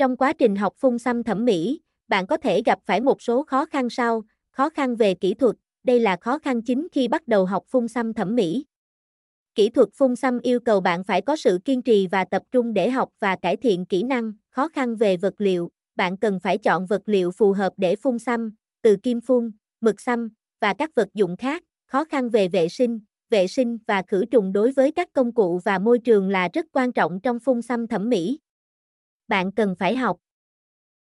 Trong quá trình học phun xăm thẩm mỹ, bạn có thể gặp phải một số khó khăn sau, khó khăn về kỹ thuật, đây là khó khăn chính khi bắt đầu học phun xăm thẩm mỹ. Kỹ thuật phun xăm yêu cầu bạn phải có sự kiên trì và tập trung để học và cải thiện kỹ năng, khó khăn về vật liệu, bạn cần phải chọn vật liệu phù hợp để phun xăm, từ kim phun, mực xăm và các vật dụng khác, khó khăn về vệ sinh, vệ sinh và khử trùng đối với các công cụ và môi trường là rất quan trọng trong phun xăm thẩm mỹ. Bạn cần phải học.